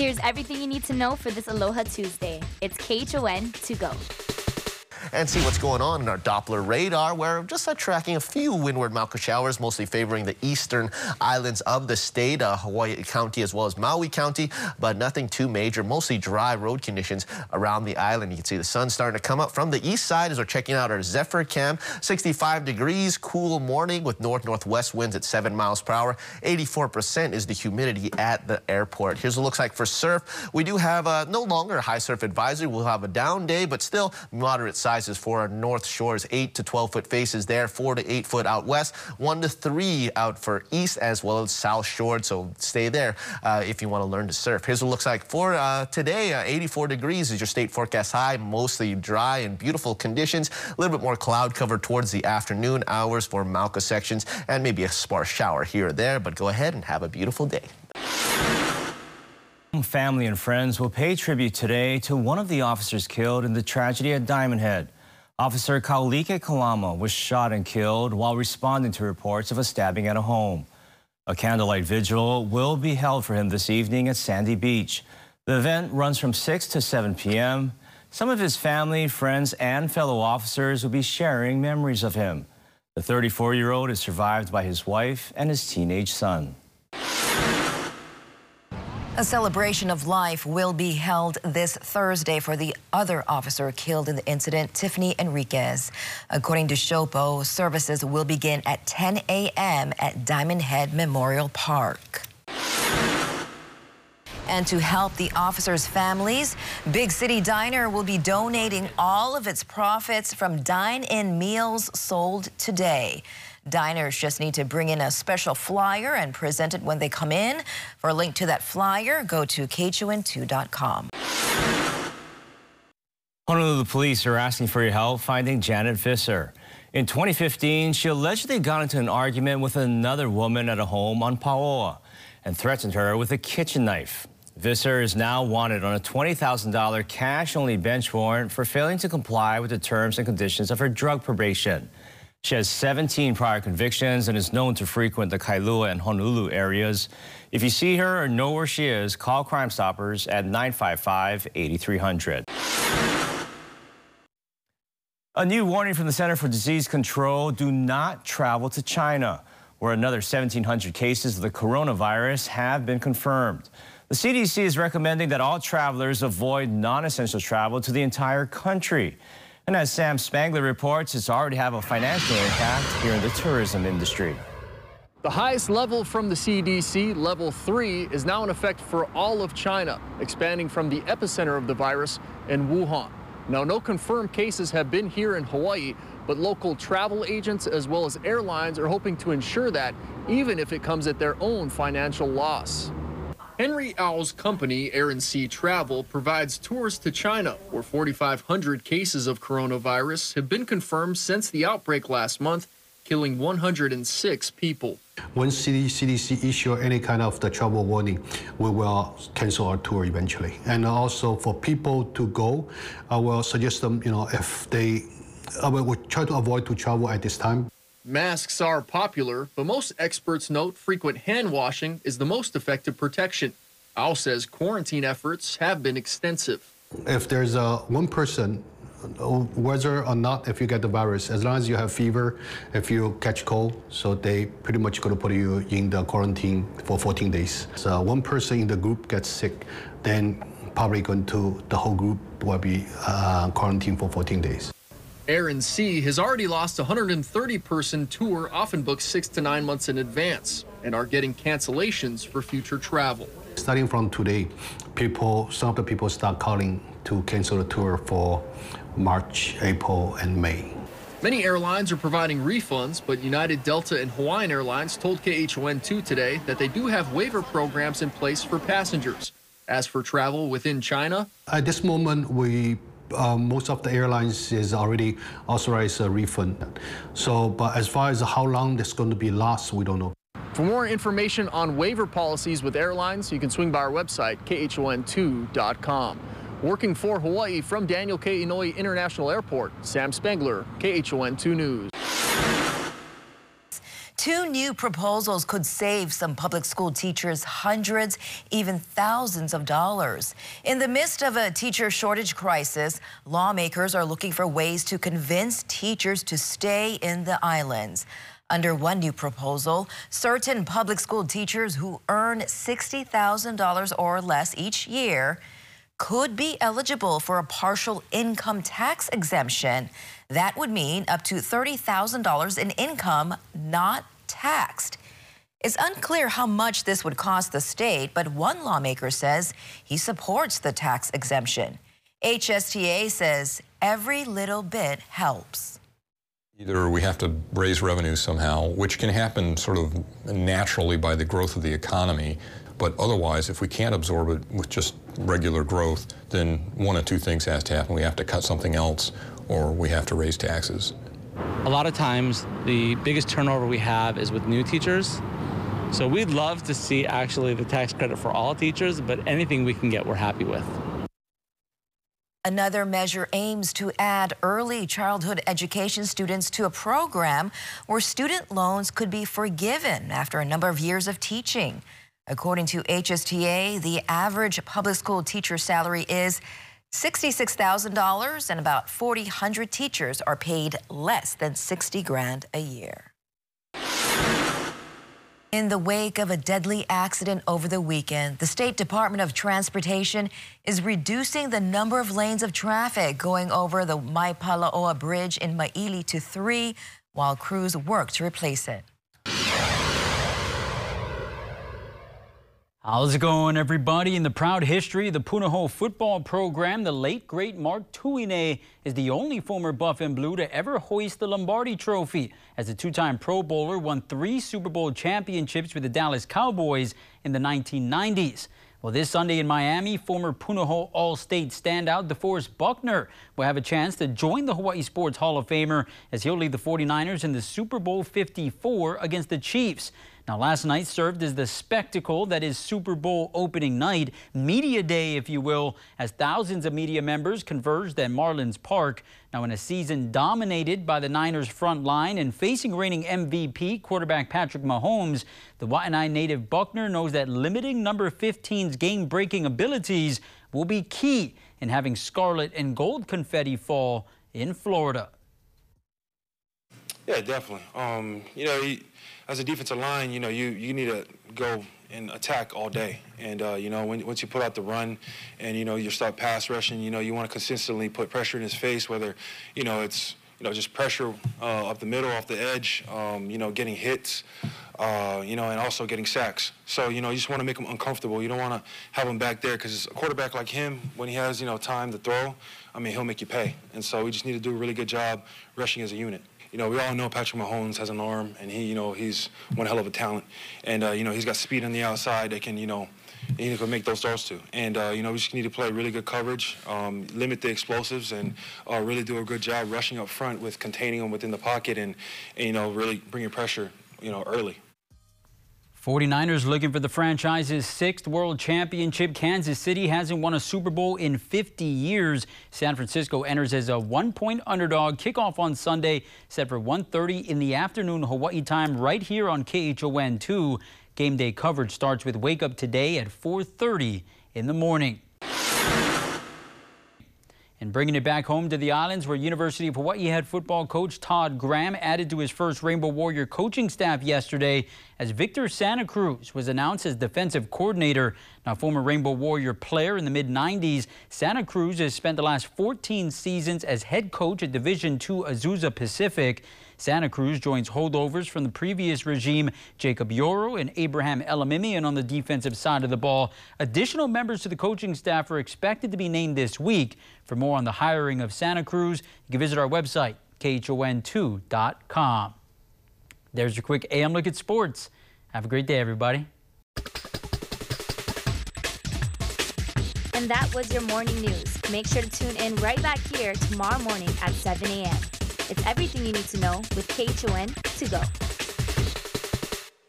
Here's everything you need to know for this Aloha Tuesday. It's KHON to go and see what's going on in our Doppler radar. where We're just uh, tracking a few windward Mauka showers, mostly favoring the eastern islands of the state, uh, Hawaii County as well as Maui County, but nothing too major. Mostly dry road conditions around the island. You can see the sun starting to come up from the east side as we're checking out our Zephyr cam. 65 degrees, cool morning with north-northwest winds at 7 miles per hour. 84% is the humidity at the airport. Here's what it looks like for surf. We do have uh, no longer a high surf advisory. We'll have a down day, but still moderate size sizes for our north shores, 8 to 12 foot faces there, 4 to 8 foot out west, 1 to 3 out for east as well as south shore. So stay there uh, if you want to learn to surf. Here's what it looks like for uh, today. Uh, 84 degrees is your state forecast high, mostly dry and beautiful conditions. A little bit more cloud cover towards the afternoon hours for Mauka sections and maybe a sparse shower here or there. But go ahead and have a beautiful day. Family and friends will pay tribute today to one of the officers killed in the tragedy at Diamond Head. Officer Kaulike Kalama was shot and killed while responding to reports of a stabbing at a home. A candlelight vigil will be held for him this evening at Sandy Beach. The event runs from 6 to 7 p.m. Some of his family, friends, and fellow officers will be sharing memories of him. The 34-year-old is survived by his wife and his teenage son. A celebration of life will be held this Thursday for the other officer killed in the incident, Tiffany Enriquez. According to SHOPO, services will begin at 10 a.m. at Diamond Head Memorial Park. And to help the officers' families, Big City Diner will be donating all of its profits from dine-in meals sold today. Diners just need to bring in a special flyer and present it when they come in. For a link to that flyer, go to KHON2.com. Honolulu police are asking for your help finding Janet Visser. In 2015, she allegedly got into an argument with another woman at a home on Paoa and threatened her with a kitchen knife. Visser is now wanted on a $20,000 cash-only bench warrant for failing to comply with the terms and conditions of her drug probation. She has 17 prior convictions and is known to frequent the Kailua and Honolulu areas. If you see her or know where she is, call Crime Stoppers at 955-8300. A new warning from the Center for Disease Control, do not travel to China, where another 1,700 cases of the coronavirus have been confirmed. The CDC is recommending that all travelers avoid non-essential travel to the entire country. And as Sam Spangler reports, it's already have a financial impact here in the tourism industry. The highest level from the CDC, level three, is now in effect for all of China, expanding from the epicenter of the virus in Wuhan. Now, no confirmed cases have been here in Hawaii, but local travel agents as well as airlines are hoping to ensure that, even if it comes at their own financial loss. Henry Owl's company, Air and Sea Travel, provides tours to China, where 4,500 cases of coronavirus have been confirmed since the outbreak last month, killing 106 people. When CDC issue any kind of the travel warning, we will cancel our tour eventually. And also for people to go, I will suggest them, you know, if they, I will try to avoid to travel at this time. Masks are popular, but most experts note frequent hand washing is the most effective protection. Al says quarantine efforts have been extensive. If there's a one person, whether or not if you get the virus, as long as you have fever, if you catch cold, so they pretty much going to put you in the quarantine for 14 days. So one person in the group gets sick, then probably going to the whole group will be uh, quarantined for 14 days. Air and Sea has already lost a 130-person tour, often booked six to nine months in advance, and are getting cancellations for future travel. Starting from today, people, some of the people start calling to cancel the tour for March, April, and May. Many airlines are providing refunds, but United, Delta, and Hawaiian Airlines told KHON2 today that they do have waiver programs in place for passengers. As for travel within China, at this moment, we um, most of the airlines is already authorized a refund. So, but as far as how long this going to be last, we don't know. For more information on waiver policies with airlines, you can swing by our website, khon2.com. Working for Hawaii from Daniel K. Inouye International Airport, Sam Spangler, KHON2 News. Two new proposals could save some public school teachers hundreds, even thousands of dollars. In the midst of a teacher shortage crisis, lawmakers are looking for ways to convince teachers to stay in the islands. Under one new proposal, certain public school teachers who earn $60,000 or less each year could be eligible for a partial income tax exemption. That would mean up to $30,000 in income not taxed. It's unclear how much this would cost the state, but one lawmaker says he supports the tax exemption. HSTA says every little bit helps. Either we have to raise revenue somehow, which can happen sort of naturally by the growth of the economy, but otherwise, if we can't absorb it with just regular growth, then one of two things has to happen. We have to cut something else, or we have to raise taxes. A lot of times, the biggest turnover we have is with new teachers. So we'd love to see actually the tax credit for all teachers, but anything we can get, we're happy with. Another measure aims to add early childhood education students to a program where student loans could be forgiven after a number of years of teaching. According to HSTA, the average public school teacher salary is $66,000 and about 4,000 teachers are paid less than 60 grand a year. In the wake of a deadly accident over the weekend, the State Department of Transportation is reducing the number of lanes of traffic going over the Maipalaoa Bridge in Maili to three while crews work to replace it. How's it going, everybody? In the proud history of the Punahou football program, the late, great Mark Tuinei is the only former Buff and Blue to ever hoist the Lombardi Trophy. As a two-time Pro Bowler, won three Super Bowl championships with the Dallas Cowboys in the 1990s. Well, this Sunday in Miami, former Punahou All-State standout DeForest Buckner will have a chance to join the Hawaii Sports Hall of Famer as he'll lead the 49ers in the Super Bowl 54 against the Chiefs. Now, last night served as the spectacle that is Super Bowl opening night, media day, if you will, as thousands of media members converged at Marlins Park. Now, in a season dominated by the Niners front line and facing reigning MVP quarterback Patrick Mahomes, the Waianae native Buckner knows that limiting number 15's game-breaking abilities will be key in having scarlet and gold confetti fall in Florida. Yeah, definitely. Um, you know, he, as a defensive line, you know, you, you need to go and attack all day. And, uh, you know, when, once you put out the run and, you know, you start pass rushing, you know, you want to consistently put pressure in his face, whether, you know, it's, you know, just pressure uh, up the middle, off the edge, um, you know, getting hits, uh, you know, and also getting sacks. So, you know, you just want to make him uncomfortable. You don't want to have him back there because a quarterback like him, when he has, you know, time to throw, I mean, he'll make you pay. And so we just need to do a really good job rushing as a unit you know, we all know Patrick Mahomes has an arm, and he, you know, he's one hell of a talent. And, uh, you know, he's got speed on the outside that can, you know, he can make those throws to. And, uh, you know, we just need to play really good coverage, um, limit the explosives, and uh, really do a good job rushing up front with containing them within the pocket and, and you know, really bringing pressure, you know, early. 49ers looking for the franchise's sixth world championship. Kansas City hasn't won a Super Bowl in 50 years. San Francisco enters as a one-point underdog. Kickoff on Sunday set for 1.30 in the afternoon Hawaii time right here on KHON2. Game day coverage starts with Wake Up today at 4.30 in the morning. And bringing it back home to the islands where University of Hawaii head football coach Todd Graham added to his first Rainbow Warrior coaching staff yesterday as Victor Santa Cruz was announced as defensive coordinator. Now, former Rainbow Warrior player in the mid-90s, Santa Cruz has spent the last 14 seasons as head coach at Division II Azusa Pacific. Santa Cruz joins holdovers from the previous regime, Jacob Yoro and Abraham Elimimian on the defensive side of the ball. Additional members to the coaching staff are expected to be named this week. For more on the hiring of Santa Cruz, you can visit our website, KHON2.com. There's your quick AM look at sports. Have a great day, everybody. And that was your morning news. Make sure to tune in right back here tomorrow morning at 7 a.m. It's everything you need to know with KHON to go.